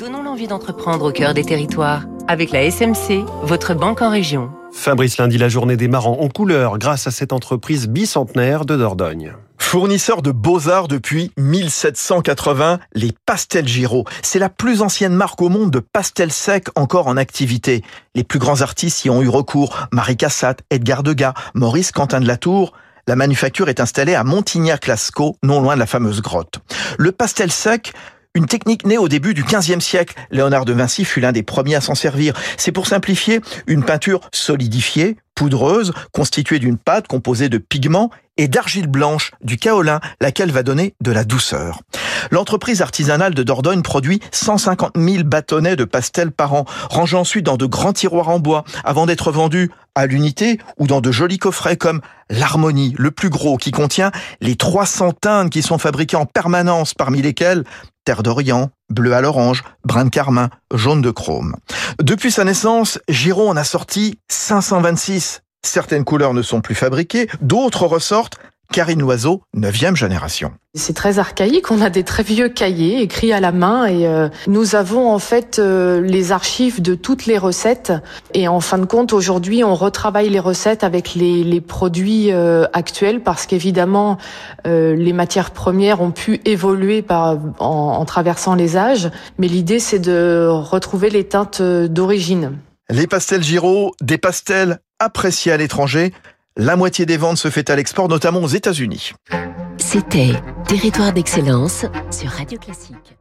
Donnons l'envie d'entreprendre au cœur des territoires. Avec la SMC, votre banque en région. Fabrice Lundi, la journée des marrants en couleur grâce à cette entreprise bicentenaire de Dordogne. Fournisseur de beaux-arts depuis 1780, les Pastels Giraud. C'est la plus ancienne marque au monde de pastels secs encore en activité. Les plus grands artistes y ont eu recours. Marie Cassatt, Edgar Degas, Maurice Quentin de la Tour. La manufacture est installée à Montignac-Lascaux, non loin de la fameuse grotte. Le pastel sec, une technique née au début du XVe siècle. Léonard de Vinci fut l'un des premiers à s'en servir. C'est pour simplifier une peinture solidifiée, poudreuse, constituée d'une pâte composée de pigments et d'argile blanche, du kaolin, laquelle va donner de la douceur. L'entreprise artisanale de Dordogne produit 150 000 bâtonnets de pastel par an, rangés ensuite dans de grands tiroirs en bois, avant d'être vendus à l'unité ou dans de jolis coffrets comme l'Harmonie, le plus gros, qui contient les 300 teintes qui sont fabriquées en permanence, parmi lesquelles d'Orient, bleu à l'orange, brun de carmin, jaune de chrome. Depuis sa naissance, Giraud en a sorti 526. Certaines couleurs ne sont plus fabriquées, d'autres ressortent Karine Loiseau, 9e génération. C'est très archaïque, on a des très vieux cahiers écrits à la main et euh, nous avons en fait euh, les archives de toutes les recettes et en fin de compte aujourd'hui on retravaille les recettes avec les, les produits euh, actuels parce qu'évidemment les matières premières ont pu évoluer par, en, en traversant les âges mais l'idée c'est de retrouver les teintes d'origine. Les pastels Giraud, des pastels appréciés à l'étranger, la moitié des ventes se fait à l'export, notamment aux États-Unis. C'était Territoire d'excellence sur Radio Classique.